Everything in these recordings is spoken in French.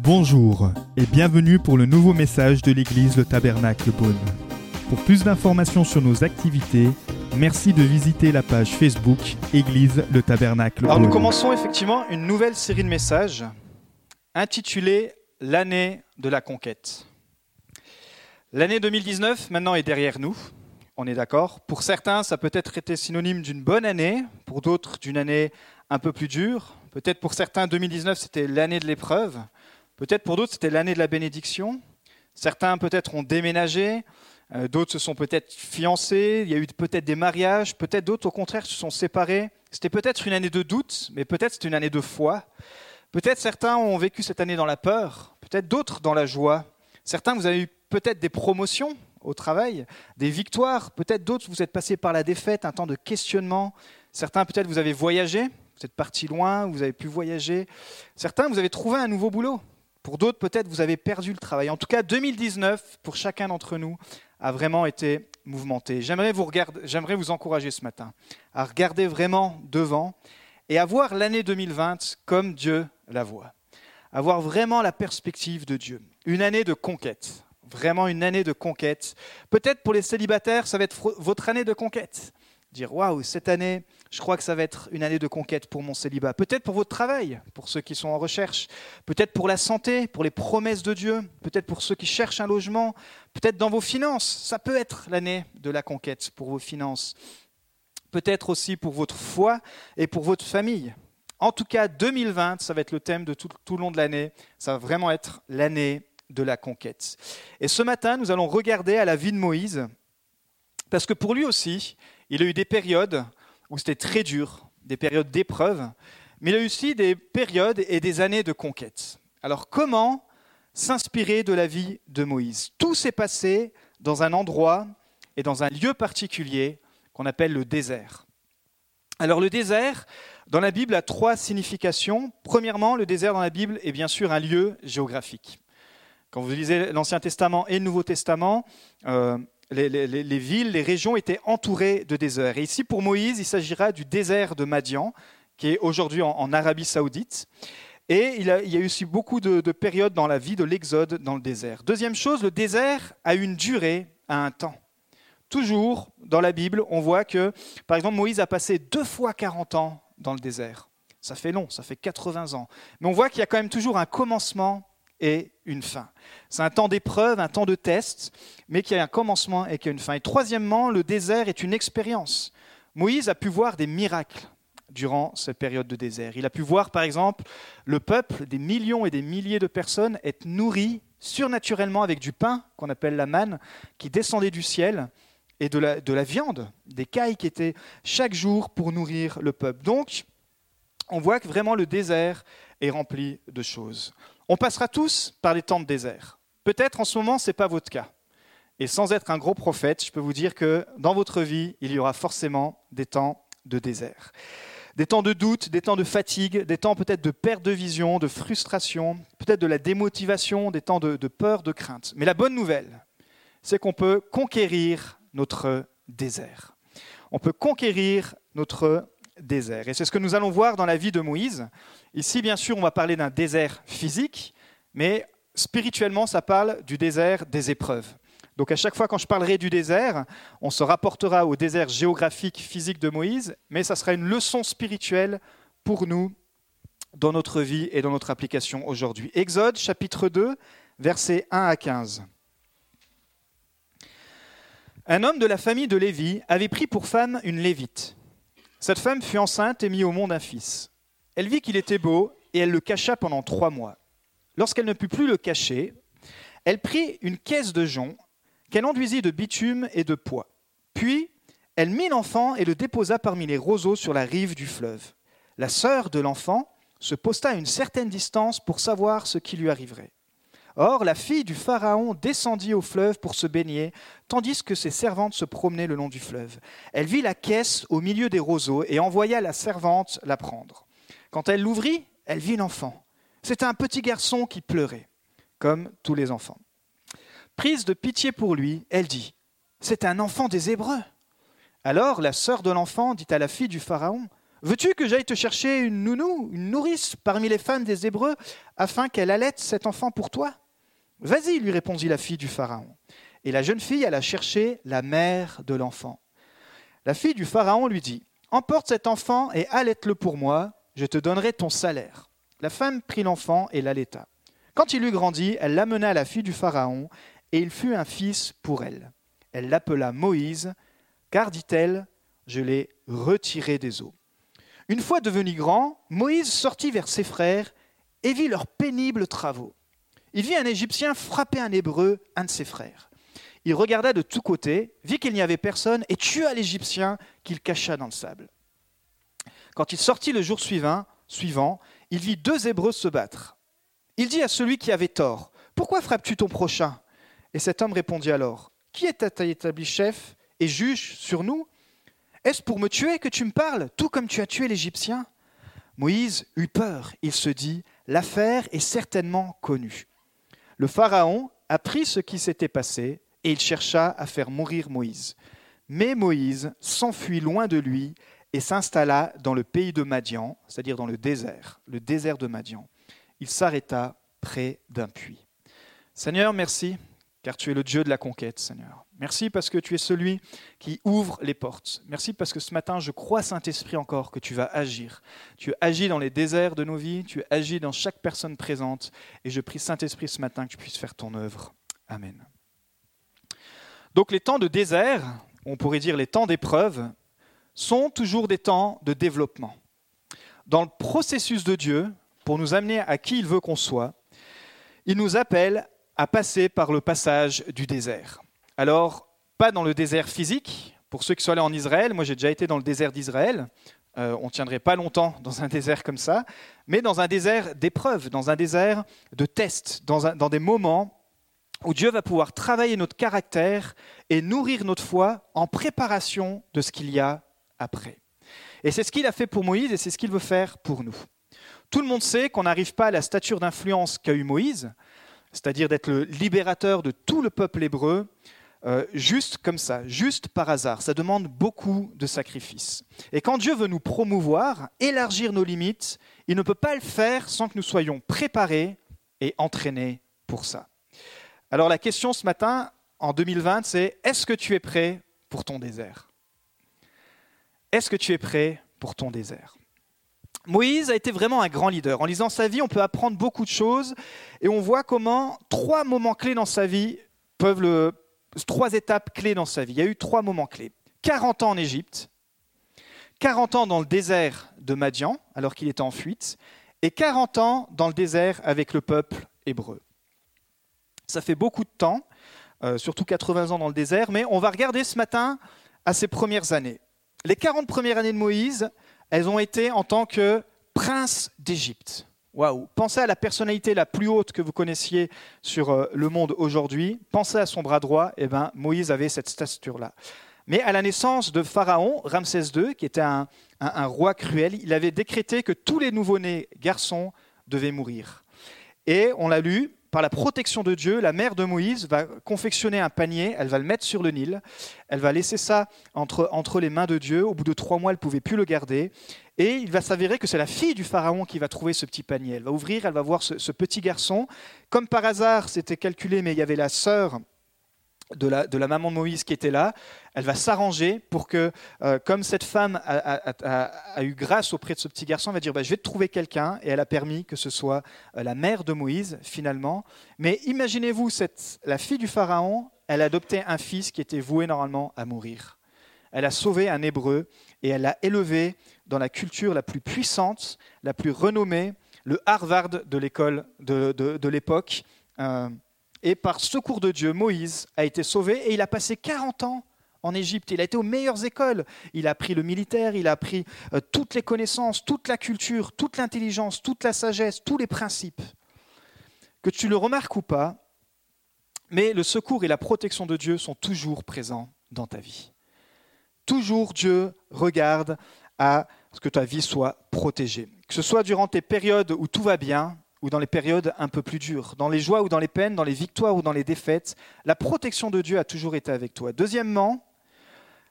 Bonjour et bienvenue pour le nouveau message de l'église Le Tabernacle Beaune. Pour plus d'informations sur nos activités, merci de visiter la page Facebook Église Le Tabernacle Alors nous Beaune. commençons effectivement une nouvelle série de messages intitulée L'année de la conquête. L'année 2019 maintenant est derrière nous, on est d'accord. Pour certains, ça peut être été synonyme d'une bonne année, pour d'autres d'une année un peu plus dure. Peut-être pour certains, 2019 c'était l'année de l'épreuve. Peut-être pour d'autres, c'était l'année de la bénédiction. Certains peut-être ont déménagé, euh, d'autres se sont peut-être fiancés, il y a eu peut-être des mariages, peut-être d'autres au contraire se sont séparés. C'était peut-être une année de doute, mais peut-être c'était une année de foi. Peut-être certains ont vécu cette année dans la peur, peut-être d'autres dans la joie. Certains, vous avez eu peut-être des promotions au travail, des victoires, peut-être d'autres, vous êtes passés par la défaite, un temps de questionnement. Certains, peut-être, vous avez voyagé, vous êtes partis loin, vous avez pu voyager. Certains, vous avez trouvé un nouveau boulot. Pour d'autres, peut-être, vous avez perdu le travail. En tout cas, 2019, pour chacun d'entre nous, a vraiment été mouvementé. J'aimerais vous, j'aimerais vous encourager ce matin à regarder vraiment devant et à voir l'année 2020 comme Dieu la voit. Avoir vraiment la perspective de Dieu. Une année de conquête. Vraiment une année de conquête. Peut-être pour les célibataires, ça va être votre année de conquête. Dire waouh, cette année, je crois que ça va être une année de conquête pour mon célibat. Peut-être pour votre travail, pour ceux qui sont en recherche. Peut-être pour la santé, pour les promesses de Dieu. Peut-être pour ceux qui cherchent un logement. Peut-être dans vos finances. Ça peut être l'année de la conquête pour vos finances. Peut-être aussi pour votre foi et pour votre famille. En tout cas, 2020, ça va être le thème de tout, tout le long de l'année. Ça va vraiment être l'année de la conquête. Et ce matin, nous allons regarder à la vie de Moïse, parce que pour lui aussi, il a eu des périodes où c'était très dur, des périodes d'épreuve, mais il a eu aussi des périodes et des années de conquête. Alors comment s'inspirer de la vie de Moïse? Tout s'est passé dans un endroit et dans un lieu particulier qu'on appelle le désert. Alors le désert, dans la Bible, a trois significations. Premièrement, le désert dans la Bible est bien sûr un lieu géographique. Quand vous lisez l'Ancien Testament et le Nouveau Testament, euh, les, les- les- les villes, les régions étaient entourées de déserts. Et ici, pour Moïse, il s'agira du désert de Madian, qui est aujourd'hui en, Arabie saoudite. Et il y a eu aussi beaucoup de, de périodes dans la vie de l'Exode dans le désert. Deuxième chose, le désert a une durée, a un temps. Toujours dans la Bible, on voit que, par exemple, Moïse a passé deux fois 40 ans dans le désert. Ça fait long, ça fait 80 ans. Mais on voit qu'il y a quand même toujours un commencement et une fin. C'est un temps d'épreuve, un temps de test, mais qu'il y a un commencement et qu'il y a une fin. Et troisièmement, le désert est une expérience. Moïse a pu voir des miracles durant cette période de désert. Il a pu voir, par exemple, le peuple, des millions et des milliers de personnes, être nourris surnaturellement avec du pain, qu'on appelle la manne, qui descendait du ciel, et de la, de la viande, des cailles qui étaient chaque jour pour nourrir le peuple. Donc, on voit que vraiment le désert est rempli de choses. On passera tous par des temps de désert. Peut-être en ce moment, ce n'est pas votre cas. Et sans être un gros prophète, je peux vous dire que dans votre vie, il y aura forcément des temps de désert. Des temps de doute, des temps de fatigue, des temps peut-être de perte de vision, de frustration, peut-être de la démotivation, des temps de, de peur, de crainte. Mais la bonne nouvelle, c'est qu'on peut conquérir notre désert. On peut conquérir notre désert. Et c'est ce que nous allons voir dans la vie de Moïse. Ici, bien sûr, on va parler d'un désert physique, mais spirituellement, ça parle du désert des épreuves. Donc à chaque fois quand je parlerai du désert, on se rapportera au désert géographique physique de Moïse, mais ça sera une leçon spirituelle pour nous dans notre vie et dans notre application aujourd'hui. Exode chapitre 2, versets 1 à 15. Un homme de la famille de Lévi avait pris pour femme une Lévite. Cette femme fut enceinte et mit au monde un fils. Elle vit qu'il était beau et elle le cacha pendant trois mois. Lorsqu'elle ne put plus le cacher, elle prit une caisse de jonc qu'elle enduisit de bitume et de pois. Puis, elle mit l'enfant et le déposa parmi les roseaux sur la rive du fleuve. La sœur de l'enfant se posta à une certaine distance pour savoir ce qui lui arriverait. Or, la fille du Pharaon descendit au fleuve pour se baigner, tandis que ses servantes se promenaient le long du fleuve. Elle vit la caisse au milieu des roseaux et envoya la servante la prendre. Quand elle l'ouvrit, elle vit l'enfant. C'était un petit garçon qui pleurait, comme tous les enfants. Prise de pitié pour lui, elle dit C'est un enfant des Hébreux. Alors la sœur de l'enfant dit à la fille du Pharaon Veux-tu que j'aille te chercher une nounou, une nourrice parmi les femmes des Hébreux, afin qu'elle allaite cet enfant pour toi? Vas-y, lui répondit la fille du Pharaon. Et la jeune fille alla chercher la mère de l'enfant. La fille du Pharaon lui dit, Emporte cet enfant et allaite-le pour moi, je te donnerai ton salaire. La femme prit l'enfant et l'allaita. Quand il eut grandi, elle l'amena à la fille du Pharaon, et il fut un fils pour elle. Elle l'appela Moïse, car, dit-elle, je l'ai retiré des eaux. Une fois devenu grand, Moïse sortit vers ses frères et vit leurs pénibles travaux. Il vit un Égyptien frapper un Hébreu, un de ses frères. Il regarda de tous côtés, vit qu'il n'y avait personne et tua l'Égyptien qu'il cacha dans le sable. Quand il sortit le jour suivant, il vit deux Hébreux se battre. Il dit à celui qui avait tort, Pourquoi frappes-tu ton prochain? Et cet homme répondit alors, Qui est ta établi chef et juge sur nous? Est-ce pour me tuer que tu me parles, tout comme tu as tué l'Égyptien? Moïse eut peur. Il se dit, l'affaire est certainement connue. Le Pharaon apprit ce qui s'était passé et il chercha à faire mourir Moïse. Mais Moïse s'enfuit loin de lui et s'installa dans le pays de Madian, c'est-à-dire dans le désert, le désert de Madian. Il s'arrêta près d'un puits. Seigneur, merci, car tu es le Dieu de la conquête, Seigneur. Merci parce que tu es celui qui ouvre les portes. Merci parce que ce matin, je crois, Saint-Esprit, encore que tu vas agir. Tu agis dans les déserts de nos vies, tu agis dans chaque personne présente. Et je prie, Saint-Esprit, ce matin, que tu puisses faire ton œuvre. Amen. Donc les temps de désert, on pourrait dire les temps d'épreuve, sont toujours des temps de développement. Dans le processus de Dieu, pour nous amener à qui il veut qu'on soit, il nous appelle à passer par le passage du désert. Alors, pas dans le désert physique. Pour ceux qui sont allés en Israël, moi j'ai déjà été dans le désert d'Israël. Euh, on ne tiendrait pas longtemps dans un désert comme ça, mais dans un désert d'épreuves, dans un désert de tests, dans, dans des moments où Dieu va pouvoir travailler notre caractère et nourrir notre foi en préparation de ce qu'il y a après. Et c'est ce qu'il a fait pour Moïse et c'est ce qu'il veut faire pour nous. Tout le monde sait qu'on n'arrive pas à la stature d'influence qu'a eu Moïse, c'est-à-dire d'être le libérateur de tout le peuple hébreu, euh, juste comme ça, juste par hasard. Ça demande beaucoup de sacrifices. Et quand Dieu veut nous promouvoir, élargir nos limites, il ne peut pas le faire sans que nous soyons préparés et entraînés pour ça. Alors la question ce matin, en 2020, c'est est-ce que tu es prêt pour ton désert? Est-ce que tu es prêt pour ton désert? Moïse a été vraiment un grand leader. En lisant sa vie, on peut apprendre beaucoup de choses et on voit comment trois moments clés dans sa vie peuvent trois étapes clés dans sa vie. Il y a eu trois moments clés. 40 ans en Égypte, 40 ans dans le désert de Madian, alors qu'il était en fuite, et 40 ans dans le désert avec le peuple hébreu. Ça fait beaucoup de temps, euh, surtout 80 ans dans le désert, mais on va regarder ce matin à ses premières années. Les 40 premières années de Moïse, elles ont été en tant que prince d'Égypte. Waouh Pensez à la personnalité la plus haute que vous connaissiez sur euh, le monde aujourd'hui. Pensez à son bras droit. Eh ben, Moïse avait cette stature-là. Mais à la naissance de Pharaon, Ramsès II, qui était un, un roi cruel, il avait décrété que tous les nouveau-nés garçons devaient mourir. Et on l'a lu, par la protection de Dieu, la mère de Moïse va confectionner un panier, elle va le mettre sur le Nil, elle va laisser ça entre, entre les mains de Dieu. Au bout de trois mois, elle ne pouvait plus le garder. Et il va s'avérer que c'est la fille du Pharaon qui va trouver ce petit panier. Elle va ouvrir, elle va voir ce, petit garçon. Comme par hasard, c'était calculé, mais il y avait la sœur de la, maman de Moïse qui était là, elle va s'arranger pour que, euh, comme cette femme a, eu grâce auprès de ce petit garçon, elle va dire bah, Je vais te trouver quelqu'un, et elle a permis que ce soit euh, la mère de Moïse, finalement. Mais imaginez-vous, la fille du Pharaon, elle a adopté un fils qui était voué normalement à mourir. Elle a sauvé un Hébreu, et elle l'a élevé dans la culture la plus puissante, la plus renommée, le Harvard de l'école de, l'époque. Euh, et par secours de Dieu, Moïse a été sauvé et il a passé 40 ans en Égypte. Il a été aux meilleures écoles. Il a appris le militaire, il a appris euh, toutes les connaissances, toute la culture, toute l'intelligence, toute la sagesse, tous les principes. Que tu le remarques ou pas, mais le secours et la protection de Dieu sont toujours présents dans ta vie. Toujours Dieu regarde à ce que ta vie soit protégée. Que ce soit durant tes périodes où tout va bien, ou dans les périodes un peu plus dures, dans les joies ou dans les peines, dans les victoires ou dans les défaites, la protection de Dieu a toujours été avec toi. Deuxièmement,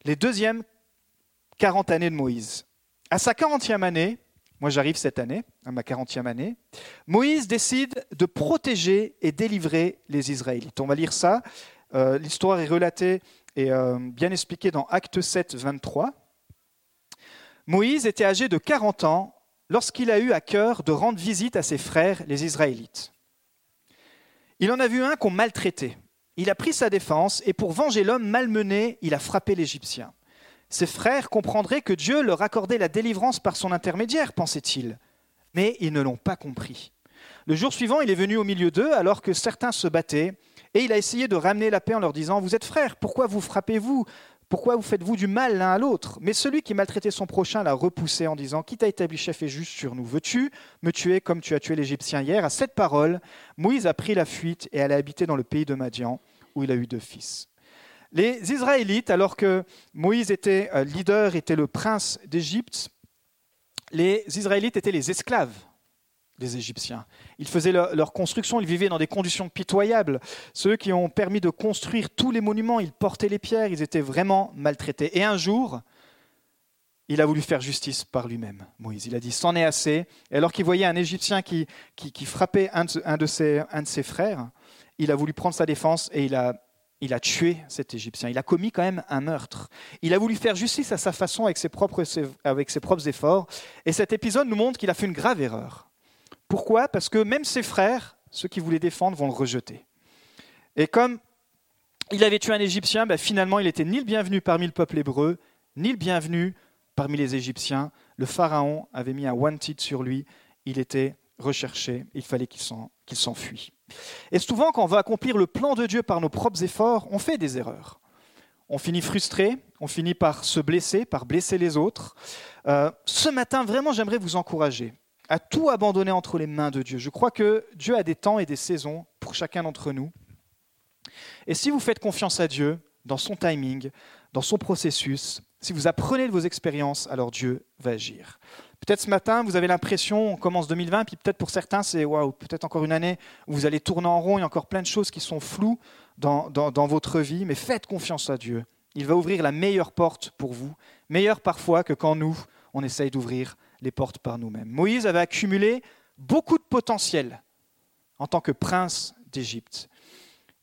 les deuxièmes 40 années de Moïse. À sa 40e année, moi j'arrive cette année, à ma 40e année, Moïse décide de protéger et délivrer les Israélites. On va lire ça. Euh, l'histoire est relatée et euh, bien expliquée dans Acte 7, 23. Moïse était âgé de 40 ans lorsqu'il a eu à cœur de rendre visite à ses frères, les Israélites. Il en a vu un qu'on maltraitait. Il a pris sa défense et pour venger l'homme malmené, il a frappé l'Égyptien. Ses frères comprendraient que Dieu leur accordait la délivrance par son intermédiaire, pensait-il. Mais ils ne l'ont pas compris. Le jour suivant, il est venu au milieu d'eux alors que certains se battaient, et il a essayé de ramener la paix en leur disant, Vous êtes frères, pourquoi vous frappez-vous? Pourquoi vous faites-vous du mal l'un à l'autre? Mais celui qui maltraitait son prochain l'a repoussé en disant, Qui t'a établi chef et juste sur nous? Veux-tu me tuer comme tu as tué l'Égyptien hier? À cette parole, Moïse a pris la fuite et allait habiter dans le pays de Madian, où il a eu deux fils. Les Israélites, alors que Moïse était euh, leader, était le prince d'Égypte, les Israélites étaient les esclaves des Égyptiens. Ils faisaient leur, construction, ils vivaient dans des conditions pitoyables. Ceux qui ont permis de construire tous les monuments, ils portaient les pierres, ils étaient vraiment maltraités. Et un jour, il a voulu faire justice par lui-même, Moïse. Il a dit, c'en est assez. Et alors qu'il voyait un Égyptien qui, frappait un de, ses, frères, il a voulu prendre sa défense et il a tué cet Égyptien. Il a commis quand même un meurtre. Il a voulu faire justice à sa façon avec ses propres efforts. Et cet épisode nous montre qu'il a fait une grave erreur. Pourquoi? Parce que même ses frères, ceux qui voulaient défendre, vont le rejeter. Et comme il avait tué un Égyptien, ben finalement, il n'était ni le bienvenu parmi le peuple hébreu, ni le bienvenu parmi les Égyptiens. Le Pharaon avait mis un wanted sur lui. Il était recherché. Il fallait qu'il s'enfuit. Et souvent, quand on veut accomplir le plan de Dieu par nos propres efforts, on fait des erreurs. On finit frustré, on finit par se blesser, par blesser les autres. Euh, ce matin, vraiment, j'aimerais vous encourager à tout abandonner entre les mains de Dieu. Je crois que Dieu a des temps et des saisons pour chacun d'entre nous. Et si vous faites confiance à Dieu dans son timing, dans son processus, si vous apprenez de vos expériences, alors Dieu va agir. Peut-être ce matin, vous avez l'impression, on commence 2020, puis peut-être pour certains, c'est waouh, peut-être encore une année où vous allez tourner en rond, il y a encore plein de choses qui sont floues dans, dans, votre vie, mais faites confiance à Dieu. Il va ouvrir la meilleure porte pour vous, meilleure parfois que quand nous, on essaye d'ouvrir les portes par nous-mêmes. Moïse avait accumulé beaucoup de potentiel en tant que prince d'Égypte,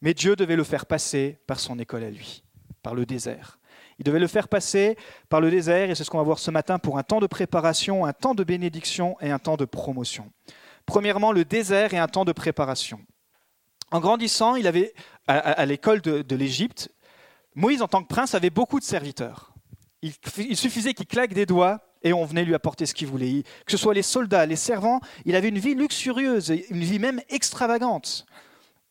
mais Dieu devait le faire passer par son école à lui, par le désert. Il devait le faire passer par le désert, et c'est ce qu'on va voir ce matin pour un temps de préparation, un temps de bénédiction et un temps de promotion. Premièrement, le désert et un temps de préparation. En grandissant, il avait, à, l'école de, l'Égypte, Moïse, en tant que prince, avait beaucoup de serviteurs. Il, il suffisait qu'il claque des doigts et on venait lui apporter ce qu'il voulait. Que ce soit les soldats, les servants, il avait une vie luxurieuse, une vie même extravagante.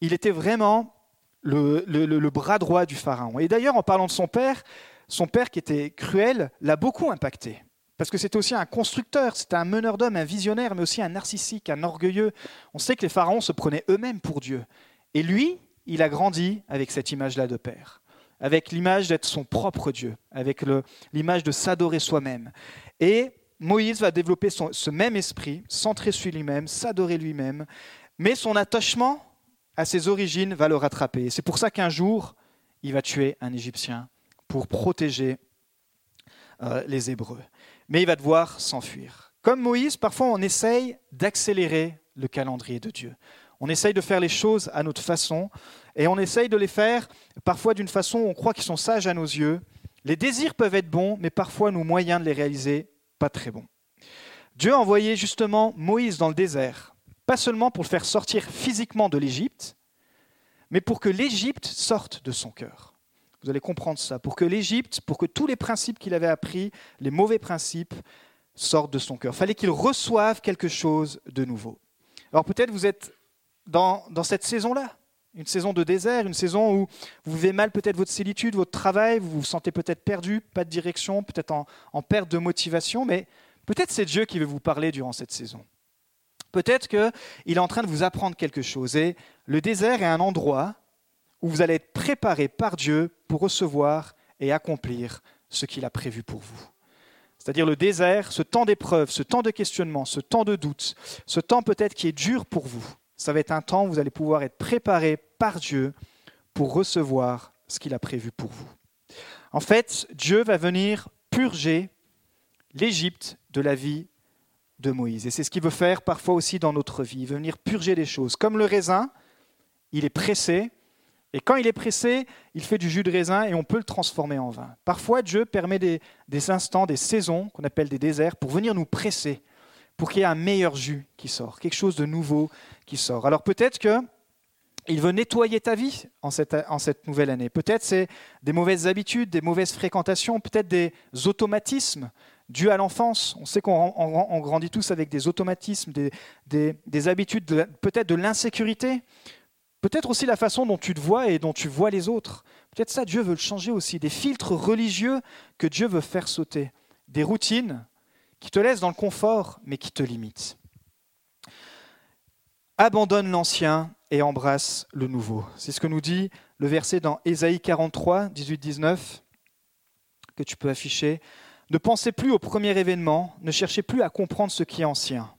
Il était vraiment le, le bras droit du Pharaon. Et d'ailleurs, en parlant de son père, son père, qui était cruel, l'a beaucoup impacté. Parce que c'était aussi un constructeur, c'était un meneur d'hommes, un visionnaire, mais aussi un narcissique, un orgueilleux. On sait que les pharaons se prenaient eux-mêmes pour Dieu. Et lui, il a grandi avec cette image-là de père, avec l'image d'être son propre Dieu, avec l'image de s'adorer soi-même. Et Moïse va développer ce même esprit, centré sur lui-même, s'adorer lui-même, mais son attachement à ses origines va le rattraper. C'est pour ça qu'un jour, il va tuer un Égyptien pour protéger euh, les Hébreux. Mais il va devoir s'enfuir. Comme Moïse, parfois on essaye d'accélérer le calendrier de Dieu. On essaye de faire les choses à notre façon et on essaye de les faire parfois d'une façon où on croit qu'ils sont sages à nos yeux. Les désirs peuvent être bons, mais parfois nos moyens de les réaliser, pas très bons. Dieu a envoyé justement Moïse dans le désert, pas seulement pour le faire sortir physiquement de l'Égypte, mais pour que l'Égypte sorte de son cœur. Vous allez comprendre ça. Pour que l'Égypte, pour que tous les principes qu'il avait appris, les mauvais principes, sortent de son cœur. Fallait qu'il reçoive quelque chose de nouveau. Alors peut-être vous êtes dans, cette saison-là, une saison de désert, une saison où vous vivez mal peut-être votre solitude, votre travail, vous vous sentez peut-être perdu, pas de direction, peut-être en, en perte de motivation, mais peut-être c'est Dieu qui veut vous parler durant cette saison. Peut-être qu'il est en train de vous apprendre quelque chose. Et le désert est un endroit où vous allez être préparé par Dieu pour recevoir et accomplir ce qu'il a prévu pour vous. C'est-à-dire le désert, ce temps d'épreuve, ce temps de questionnement, ce temps de doute, ce temps peut-être qui est dur pour vous. Ça va être un temps où vous allez pouvoir être préparé par Dieu pour recevoir ce qu'il a prévu pour vous. En fait, Dieu va venir purger l'Égypte de la vie de Moïse. Et c'est ce qu'il veut faire parfois aussi dans notre vie. Il veut venir purger des choses. Comme le raisin, il est pressé, et quand il est pressé, il fait du jus de raisin et on peut le transformer en vin. Parfois, Dieu permet des, instants, des saisons qu'on appelle des déserts pour venir nous presser, pour qu'il y ait un meilleur jus qui sort, quelque chose de nouveau qui sort. Alors peut-être que il veut nettoyer ta vie en cette, nouvelle année. Peut-être c'est des mauvaises habitudes, des mauvaises fréquentations, peut-être des automatismes dus à l'enfance. On sait qu'on grandit tous avec des automatismes, des, des habitudes, peut-être de l'insécurité. Peut-être aussi la façon dont tu te vois et dont tu vois les autres. Peut-être ça, Dieu veut le changer aussi. Des filtres religieux que Dieu veut faire sauter. Des routines qui te laissent dans le confort, mais qui te limitent. Abandonne l'ancien et embrasse le nouveau. C'est ce que nous dit le verset dans Ésaïe 43, 18-19, que tu peux afficher. Ne pensez plus au premier événement, ne cherchez plus à comprendre ce qui est ancien.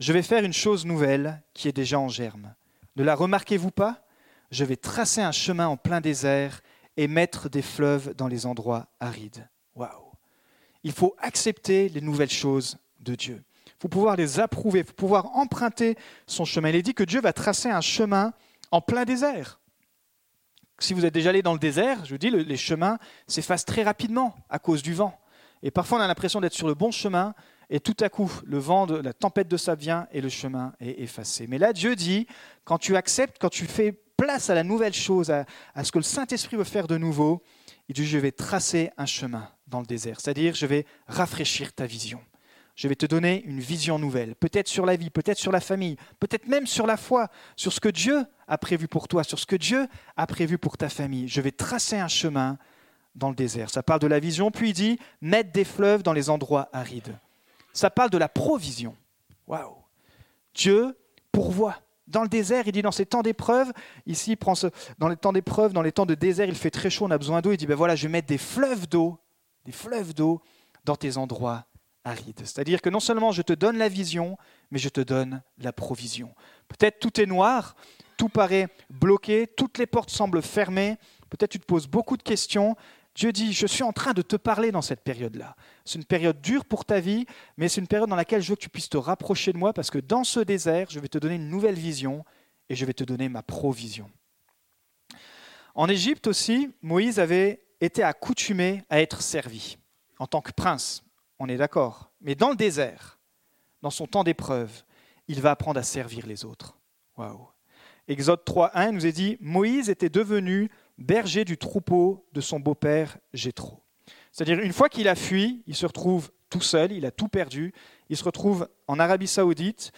Je vais faire une chose nouvelle qui est déjà en germe. Ne la remarquez-vous pas? Je vais tracer un chemin en plein désert et mettre des fleuves dans les endroits arides. Waouh Il faut accepter les nouvelles choses de Dieu. Il faut pouvoir les approuver, il faut pouvoir emprunter son chemin. Il est dit que Dieu va tracer un chemin en plein désert. Si vous êtes déjà allé dans le désert, je vous dis, les chemins s'effacent très rapidement à cause du vent. Et parfois, on a l'impression d'être sur le bon chemin, et tout à coup, le vent, la tempête de sable vient et le chemin est effacé. Mais là, Dieu dit, quand tu acceptes, quand tu fais place à la nouvelle chose, à, ce que le Saint-Esprit veut faire de nouveau, il dit, je vais tracer un chemin dans le désert. C'est-à-dire, je vais rafraîchir ta vision. Je vais te donner une vision nouvelle, peut-être sur la vie, peut-être sur la famille, peut-être même sur la foi, sur ce que Dieu a prévu pour toi, sur ce que Dieu a prévu pour ta famille. Je vais tracer un chemin dans le désert. Ça parle de la vision, puis il dit mettre des fleuves dans les endroits arides ça parle de la provision. Waouh Dieu pourvoit. Dans le désert, il dit dans ces temps d'épreuve, ici, dans les temps d'épreuve, dans les temps de désert, il fait très chaud, on a besoin d'eau. Il dit ben voilà, je vais mettre des fleuves d'eau, des fleuves d'eau dans tes endroits arides. C'est-à-dire que non seulement je te donne la vision, mais je te donne la provision. Peut-être tout est noir, tout paraît bloqué, toutes les portes semblent fermées. Peut-être tu te poses beaucoup de questions, Dieu dit, je suis en train de te parler dans cette période-là. C'est une période dure pour ta vie, mais c'est une période dans laquelle je veux que tu puisses te rapprocher de moi parce que dans ce désert, je vais te donner une nouvelle vision et je vais te donner ma provision. En Égypte aussi, Moïse avait été accoutumé à être servi en tant que prince, on est d'accord. Mais dans le désert, dans son temps d'épreuve, il va apprendre à servir les autres. Waouh. Exode 3.1 nous est dit, Moïse était devenu berger du troupeau de son beau-père Jéthro. C'est-à-dire, une fois qu'il a fui, il se retrouve tout seul, il a tout perdu, il se retrouve en Arabie Saoudite.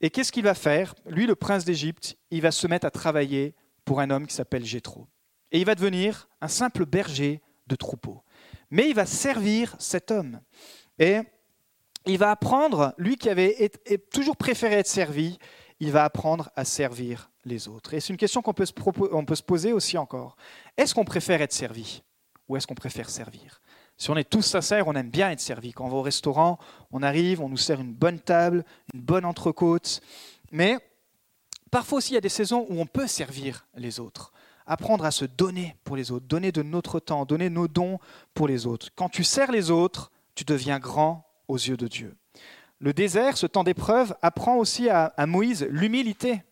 Et qu'est-ce qu'il va faire? Lui, le prince d'Égypte, il va se mettre à travailler pour un homme qui s'appelle Jéthro. Et il va devenir un simple berger de troupeau. Mais il va servir cet homme. Et il va apprendre, lui qui avait toujours préféré être servi, il va apprendre à servir les autres. Et c'est une question qu'on peut, se poser aussi encore. Est-ce qu'on préfère être servi ou est-ce qu'on préfère servir? Si on est tous sincères, on aime bien être servi. Quand on va au restaurant, on arrive, on nous sert une bonne table, une bonne entrecôte. Mais parfois aussi, il y a des saisons où on peut servir les autres. Apprendre à se donner pour les autres, donner de notre temps, donner nos dons pour les autres. Quand tu sers les autres, tu deviens grand aux yeux de Dieu. Le désert, ce temps d'épreuve, apprend aussi à Moïse l'humilité.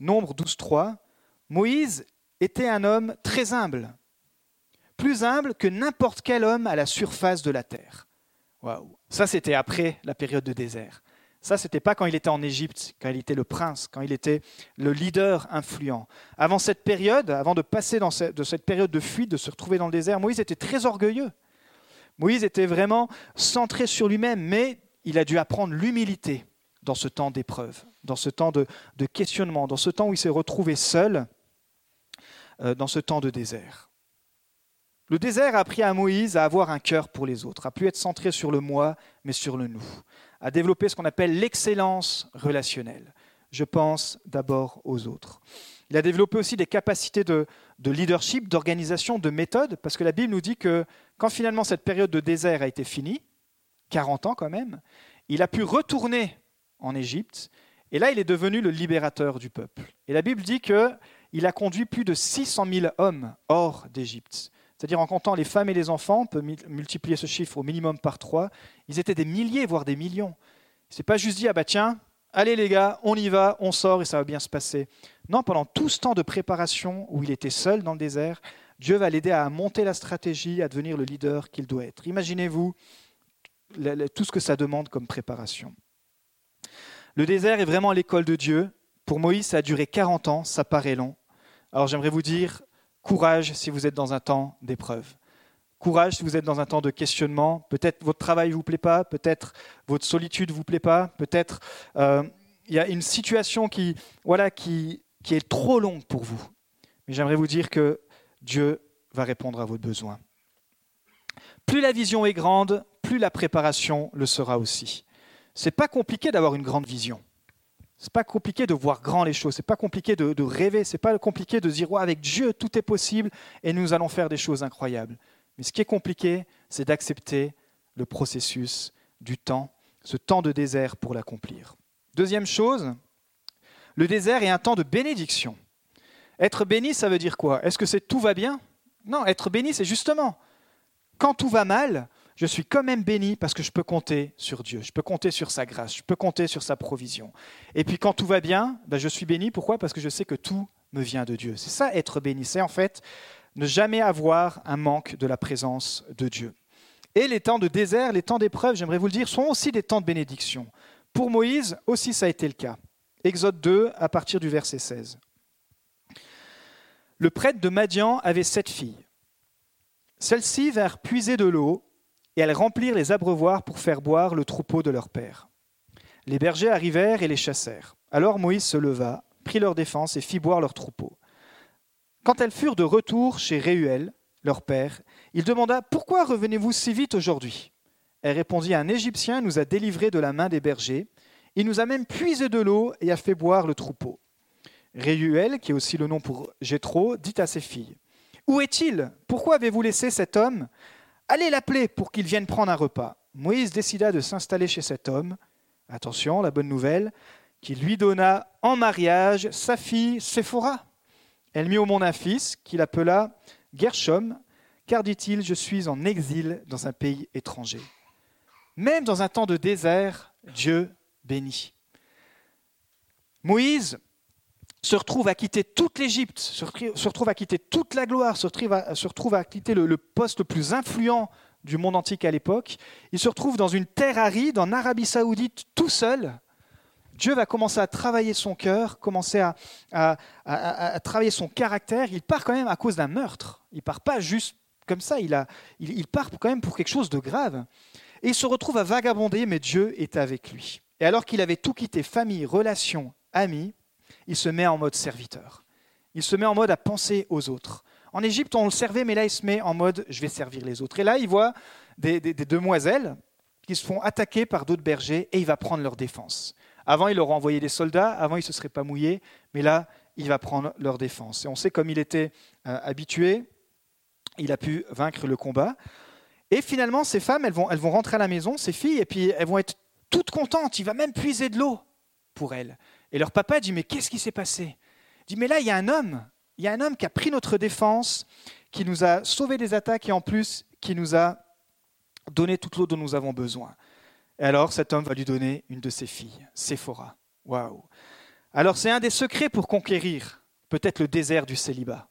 Nombre 12.3, Moïse était un homme très humble, plus humble que n'importe quel homme à la surface de la terre. Waouh. Ça, c'était après la période de désert. Ça, c'était pas quand il était en Égypte, quand il était le prince, quand il était le leader influent. Avant cette période, avant de passer dans de cette période de fuite, de se retrouver dans le désert, Moïse était très orgueilleux. Moïse était vraiment centré sur lui-même, mais il a dû apprendre l'humilité dans ce temps d'épreuve, dans ce temps de, questionnement, dans ce temps où il s'est retrouvé seul, euh, dans ce temps de désert. Le désert a appris à Moïse à avoir un cœur pour les autres, à plus être centré sur le moi, mais sur le nous, à développer ce qu'on appelle l'excellence relationnelle. Je pense d'abord aux autres. Il a développé aussi des capacités de, de leadership, d'organisation, de méthode, parce que la Bible nous dit que quand finalement cette période de désert a été finie, 40 ans quand même, il a pu retourner en Égypte. Et là, il est devenu le libérateur du peuple. Et la Bible dit qu'il a conduit plus de 600 000 hommes hors d'Égypte. C'est-à-dire en comptant les femmes et les enfants, on peut multiplier ce chiffre au minimum par trois, ils étaient des milliers, voire des millions. C'est pas juste dit, ah bah tiens, allez les gars, on y va, on sort et ça va bien se passer. Non, pendant tout ce temps de préparation où il était seul dans le désert, Dieu va l'aider à monter la stratégie, à devenir le leader qu'il doit être. Imaginez-vous tout ce que ça demande comme préparation. Le désert est vraiment l'école de Dieu. Pour Moïse, ça a duré 40 ans, ça paraît long. Alors j'aimerais vous dire, courage si vous êtes dans un temps d'épreuve. Courage si vous êtes dans un temps de questionnement. Peut-être votre travail ne vous plaît pas, peut-être votre solitude ne vous plaît pas, peut-être euh, il y a une situation qui, voilà, est trop longue pour vous. Mais j'aimerais vous dire que Dieu va répondre à vos besoins. Plus la vision est grande, plus la préparation le sera aussi. C'est pas compliqué d'avoir une grande vision. C'est pas compliqué de voir grand les choses. C'est pas compliqué de, de rêver. C'est pas compliqué de dire avec Dieu tout est possible et nous allons faire des choses incroyables. Mais ce qui est compliqué, c'est d'accepter le processus du temps, ce temps de désert pour l'accomplir. Deuxième chose, le désert est un temps de bénédiction. Être béni, ça veut dire quoi? Est-ce que c'est tout va bien? Non, être béni, c'est justement quand tout va mal, je suis quand même béni parce que je peux compter sur Dieu, je peux compter sur sa grâce, je peux compter sur sa provision. Et puis quand tout va bien, ben je suis béni. Pourquoi? Parce que je sais que tout me vient de Dieu. C'est ça être béni. C'est en fait ne jamais avoir un manque de la présence de Dieu. Et les temps de désert, les temps d'épreuve, j'aimerais vous le dire, sont aussi des temps de bénédiction. Pour Moïse aussi, ça a été le cas. Exode 2, à partir du verset 16. Le prêtre de Madian avait sept filles. Celles-ci vinrent puiser de l'eau et elles remplirent les abreuvoirs pour faire boire le troupeau de leur père. Les bergers arrivèrent et les chassèrent. Alors Moïse se leva, prit leur défense et fit boire leur troupeau. Quand elles furent de retour chez Réuel, leur père, il demanda Pourquoi revenez-vous si vite aujourd'hui? Elle répondit Un Égyptien nous a délivrés de la main des bergers. Il nous a même puisé de l'eau et a fait boire le troupeau. Réuel, qui est aussi le nom pour Jéthro, dit à ses filles Où est-il? Pourquoi avez-vous laissé cet homme? Allez l'appeler pour qu'il vienne prendre un repas. Moïse décida de s'installer chez cet homme. Attention, la bonne nouvelle, qui lui donna en mariage sa fille Séphora. Elle mit au monde un fils qu'il appela Gershom, car dit-il, je suis en exil dans un pays étranger. Même dans un temps de désert, Dieu bénit. Moïse se retrouve à quitter toute l'Égypte, se retrouve à quitter toute la gloire, se retrouve à, quitter le, poste le plus influent du monde antique à l'époque. Il se retrouve dans une terre aride, en Arabie saoudite, tout seul. Dieu va commencer à travailler son cœur, commencer à, travailler son caractère. Il part quand même à cause d'un meurtre. Il part pas juste comme ça, il, il part quand même pour quelque chose de grave. Et il se retrouve à vagabonder, mais Dieu est avec lui. Et alors qu'il avait tout quitté, famille, relations, amis, il se met en mode serviteur. Il se met en mode à penser aux autres. En Égypte, on le servait, mais là, il se met en mode je vais servir les autres. Et là, il voit des, demoiselles qui se font attaquer par d'autres bergers et il va prendre leur défense. Avant, il leur envoyé des soldats, avant, il ne se serait pas mouillé, mais là, il va prendre leur défense. Et on sait comme il était euh, habitué, il a pu vaincre le combat. Et finalement, ces femmes, elles vont, elles vont rentrer à la maison, ces filles, et puis elles vont être toutes contentes. Il va même puiser de l'eau pour elles. Et leur papa dit, mais qu'est-ce qui s'est passé? Il dit, mais là, il y a un homme, il y a un homme qui a pris notre défense, qui nous a sauvé des attaques et en plus qui nous a donné toute l'eau dont nous avons besoin. Et alors cet homme va lui donner une de ses filles, Séphora. Waouh Alors c'est un des secrets pour conquérir peut-être le désert du célibat.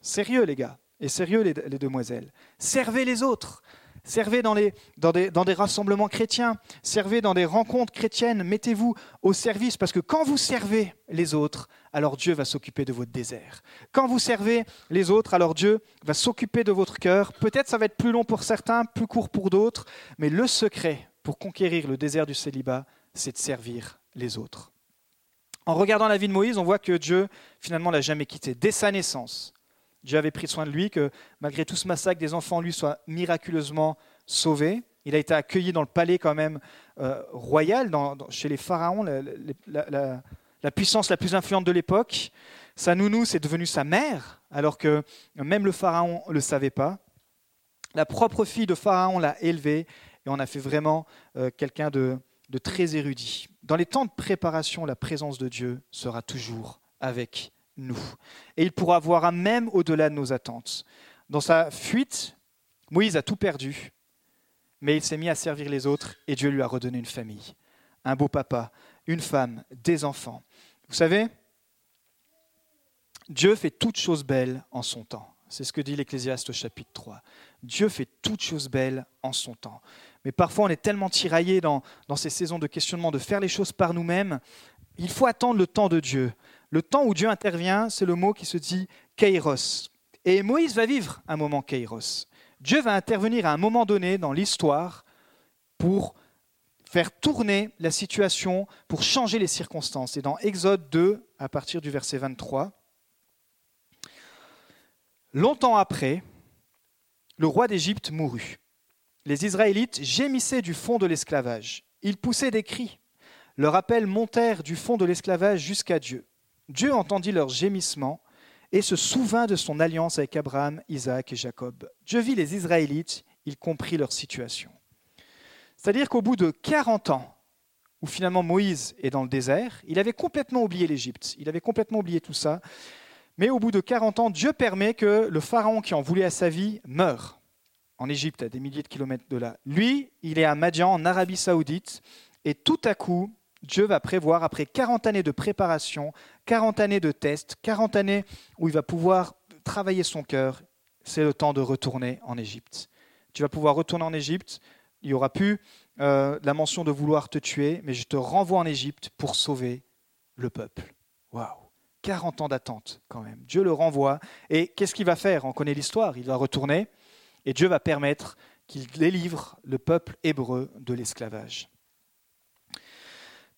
Sérieux les gars, et sérieux les, les demoiselles. Servez les autres. Servez dans, des, des rassemblements chrétiens, servez dans des rencontres chrétiennes, mettez-vous au service, parce que quand vous servez les autres, alors Dieu va s'occuper de votre désert. Quand vous servez les autres, alors Dieu va s'occuper de votre cœur. Peut-être ça va être plus long pour certains, plus court pour d'autres, mais le secret pour conquérir le désert du célibat, c'est de servir les autres. En regardant la vie de Moïse, on voit que Dieu, finalement, l'a jamais quitté. Dès sa naissance, Dieu avait pris soin de lui, que malgré tout ce massacre, des enfants, lui, soient miraculeusement sauvés. Il a été accueilli dans le palais quand même euh, royal, chez les pharaons, la, puissance la plus influente de l'époque. Sa nounou, c'est devenu sa mère, alors que même le pharaon ne le savait pas. La propre fille de pharaon l'a élevé et on a fait vraiment euh, quelqu'un de très érudit. Dans les temps de préparation, la présence de Dieu sera toujours avec nous. Et il pourra voir même au-delà de nos attentes. dans sa fuite, Moïse a tout perdu, mais il s'est mis à servir les autres et Dieu lui a redonné une famille, un beau papa, une femme, des enfants. Vous savez, Dieu fait toutes choses belles en son temps. C'est ce que dit l'Ecclésiaste chapitre 3. Dieu fait toutes choses belles en son temps. Mais parfois, on est tellement tiraillé dans, dans ces saisons de questionnement de faire les choses par nous-mêmes. Il faut attendre le temps de Dieu. Le temps où Dieu intervient, c'est le mot qui se dit kairos. Et Moïse va vivre un moment kairos. Dieu va intervenir à un moment donné dans l'histoire pour faire tourner la situation, pour changer les circonstances. Et dans Exode 2, à partir du verset 23, Longtemps après, le roi d'Égypte mourut. Les Israélites gémissaient du fond de l'esclavage. Ils poussaient des cris. Leurs appels montèrent du fond de l'esclavage jusqu'à Dieu. Dieu entendit leurs gémissements et se souvint de son alliance avec Abraham, Isaac et Jacob. Dieu vit les Israélites, il comprit leur situation. C'est-à-dire qu'au bout de 40 ans, où finalement Moïse est dans le désert, il avait complètement oublié l'Égypte, il avait complètement oublié tout ça, mais au bout de 40 ans, Dieu permet que le pharaon qui en voulait à sa vie meure en Égypte, à des milliers de kilomètres de là. Lui, il est à Madian, en Arabie saoudite, et tout à coup, Dieu va prévoir, après 40 années de préparation, 40 années de tests, 40 années où il va pouvoir travailler son cœur, c'est le temps de retourner en Égypte. Tu vas pouvoir retourner en Égypte, il n'y aura plus euh, la mention de vouloir te tuer, mais je te renvoie en Égypte pour sauver le peuple. Waouh 40 ans d'attente quand même. Dieu le renvoie. Et qu'est-ce qu'il va faire? On connaît l'histoire. Il va retourner et Dieu va permettre qu'il délivre le peuple hébreu de l'esclavage.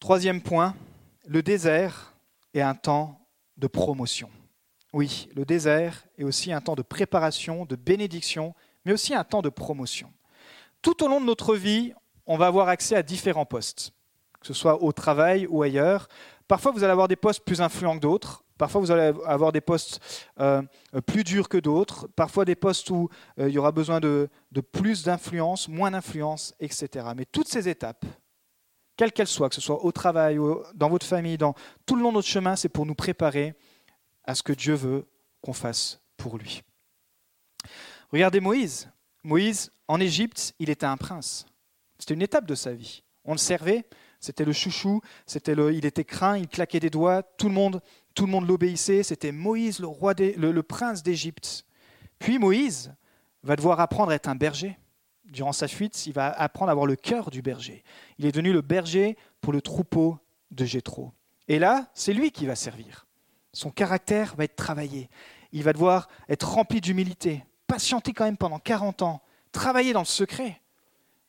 Troisième point, le désert est un temps de promotion. Oui, le désert est aussi un temps de préparation, de bénédiction, mais aussi un temps de promotion. Tout au long de notre vie, on va avoir accès à différents postes, que ce soit au travail ou ailleurs. Parfois, vous allez avoir des postes plus influents que d'autres. Parfois, vous allez avoir des postes euh, plus durs que d'autres. Parfois, des postes où euh, il y aura besoin de, de plus d'influence, moins d'influence, etc. Mais toutes ces étapes, quelle qu'elle soit, que ce soit au travail, dans votre famille, dans tout le long de notre chemin, c'est pour nous préparer à ce que Dieu veut qu'on fasse pour lui. Regardez Moïse. Moïse, en Égypte, il était un prince. C'était une étape de sa vie. On le servait, c'était le chouchou, c'était le, il était craint, il claquait des doigts, tout le monde, tout le monde l'obéissait. C'était Moïse, le, roi le prince d'Égypte. Puis Moïse va devoir apprendre à être un berger durant sa fuite, il va apprendre à avoir le cœur du berger. Il est devenu le berger pour le troupeau de Jéthro. Et là, c'est lui qui va servir. Son caractère va être travaillé. Il va devoir être rempli d'humilité, patienter quand même pendant 40 ans, travailler dans le secret.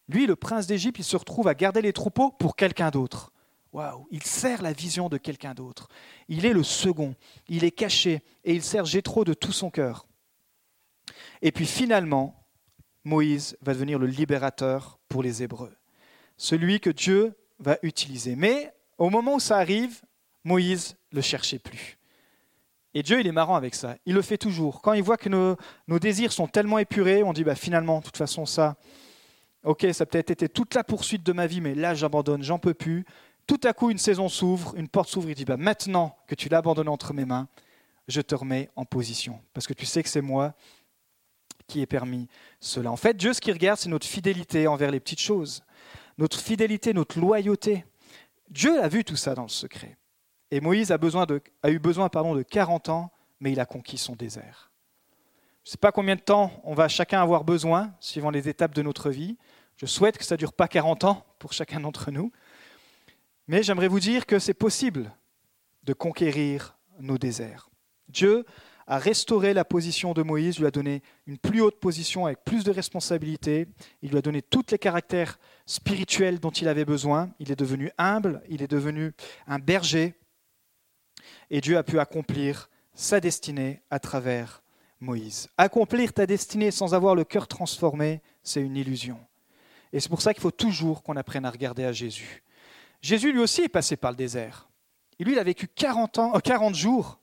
Lui, le prince d'Égypte, il se retrouve à garder les troupeaux pour quelqu'un d'autre. Waouh, il sert la vision de quelqu'un d'autre. Il est le second, il est caché et il sert Jéthro de tout son cœur. Et puis finalement, Moïse va devenir le libérateur pour les Hébreux, celui que Dieu va utiliser. Mais au moment où ça arrive, Moïse ne le cherchait plus. Et Dieu, il est marrant avec ça. Il le fait toujours. Quand il voit que nos, désirs sont tellement épurés, on dit bah, finalement, de toute façon, ça, ok, ça peut-être été toute la poursuite de ma vie, mais là, j'abandonne, j'en peux plus. Tout à coup, une saison s'ouvre, une porte s'ouvre. Il dit bah, maintenant que tu l'as abandonné entre mes mains, je te remets en position. Parce que tu sais que c'est moi qui ait permis cela. En fait, Dieu, ce qu'il regarde, c'est notre fidélité envers les petites choses, notre fidélité, notre loyauté. Dieu a vu tout ça dans le secret. Et Moïse a eu besoin pardon, de 40 ans, mais il a conquis son désert. Je ne sais pas combien de temps on va chacun avoir besoin, suivant les étapes de notre vie. Je souhaite que ça ne dure pas 40 ans pour chacun d'entre nous. Mais j'aimerais vous dire que c'est possible de conquérir nos déserts. Dieu a restauré la position de Moïse, lui a donné une plus haute position avec plus de responsabilités, il lui a donné tous les caractères spirituels dont il avait besoin, il est devenu humble, il est devenu un berger, et Dieu a pu accomplir sa destinée à travers Moïse. Accomplir ta destinée sans avoir le cœur transformé, c'est une illusion. Et c'est pour ça qu'il faut toujours qu'on apprenne à regarder à Jésus. Jésus lui aussi est passé par le désert. Et lui, il a vécu 40, ans, 40 euh, jours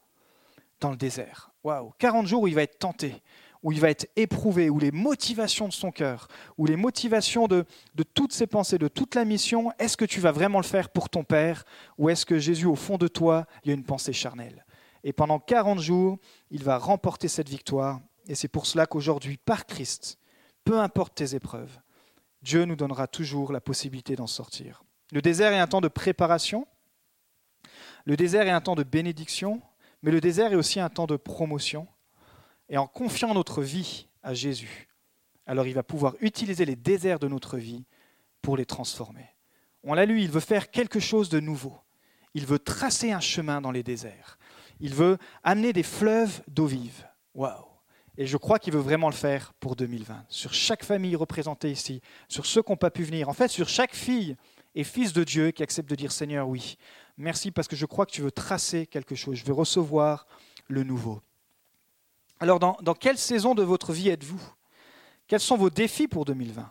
dans le désert. Waouh 40 jours où il va être tenté, où il va être éprouvé, où les motivations de son cœur, où les motivations de, de toutes ses pensées, de toute la mission, est-ce que tu vas vraiment le faire pour ton Père ou est-ce que Jésus, au fond de toi, il y a une pensée charnelle? Et pendant 40 jours, il va remporter cette victoire Et c'est pour cela qu'aujourd'hui, par Christ, peu importe tes épreuves, Dieu nous donnera toujours la possibilité d'en sortir. Le désert est un temps de préparation, le désert est un temps de bénédiction, mais le désert est aussi un temps de promotion. Et en confiant notre vie à Jésus, alors il va pouvoir utiliser les déserts de notre vie pour les transformer. On l'a lu, il veut faire quelque chose de nouveau. Il veut tracer un chemin dans les déserts. Il veut amener des fleuves d'eau vive. Waouh Et je crois qu'il veut vraiment le faire pour 2020. Sur chaque famille représentée ici, sur ceux qui n'ont pas pu venir, en fait, sur chaque fille et fils de Dieu qui accepte de dire Seigneur, oui, merci parce que je crois que tu veux tracer quelque chose. Je veux recevoir le nouveau. Alors, dans, quelle saison de votre vie êtes-vous? Quels sont vos défis pour 2020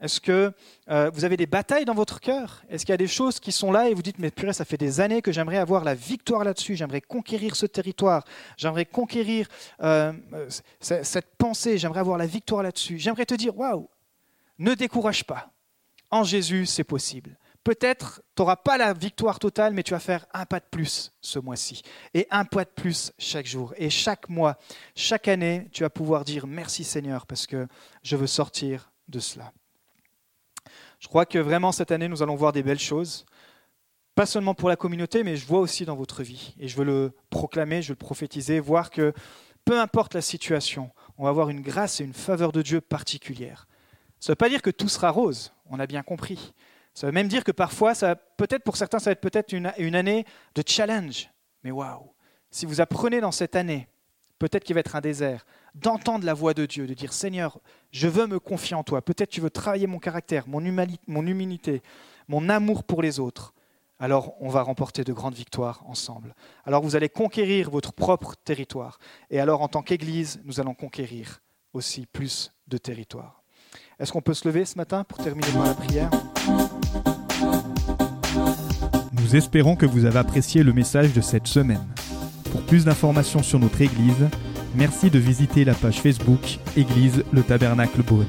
est-ce que euh, vous avez des batailles dans votre cœur? Est-ce qu'il y a des choses qui sont là et vous dites, mais purée, ça fait des années que j'aimerais avoir la victoire là-dessus, j'aimerais conquérir ce territoire, j'aimerais conquérir euh, cette pensée, j'aimerais avoir la victoire là-dessus. J'aimerais te dire, waouh, ne décourage pas. En Jésus, c'est possible. Peut-être tu n'auras pas la victoire totale, mais tu vas faire un pas de plus ce mois-ci. Et un pas de plus chaque jour. Et chaque mois, chaque année, tu vas pouvoir dire merci Seigneur parce que je veux sortir de cela. Je crois que vraiment cette année, nous allons voir des belles choses. Pas seulement pour la communauté, mais je vois aussi dans votre vie. Et je veux le proclamer, je veux le prophétiser, voir que peu importe la situation, on va avoir une grâce et une faveur de Dieu particulière. Ça ne veut pas dire que tout sera rose, on a bien compris. Ça veut même dire que parfois, peut-être pour certains, ça va être peut-être une, une année de challenge. Mais waouh Si vous apprenez dans cette année, peut-être qu'il va être un désert, d'entendre la voix de Dieu, de dire Seigneur, je veux me confier en toi. Peut-être tu veux travailler mon caractère, mon, mon humilité, mon amour pour les autres. Alors on va remporter de grandes victoires ensemble. Alors vous allez conquérir votre propre territoire. Et alors en tant qu'Église, nous allons conquérir aussi plus de territoire. Est-ce qu'on peut se lever ce matin pour terminer par la prière? Nous espérons que vous avez apprécié le message de cette semaine. Pour plus d'informations sur notre Église, Merci de visiter la page Facebook Église le Tabernacle Beaune.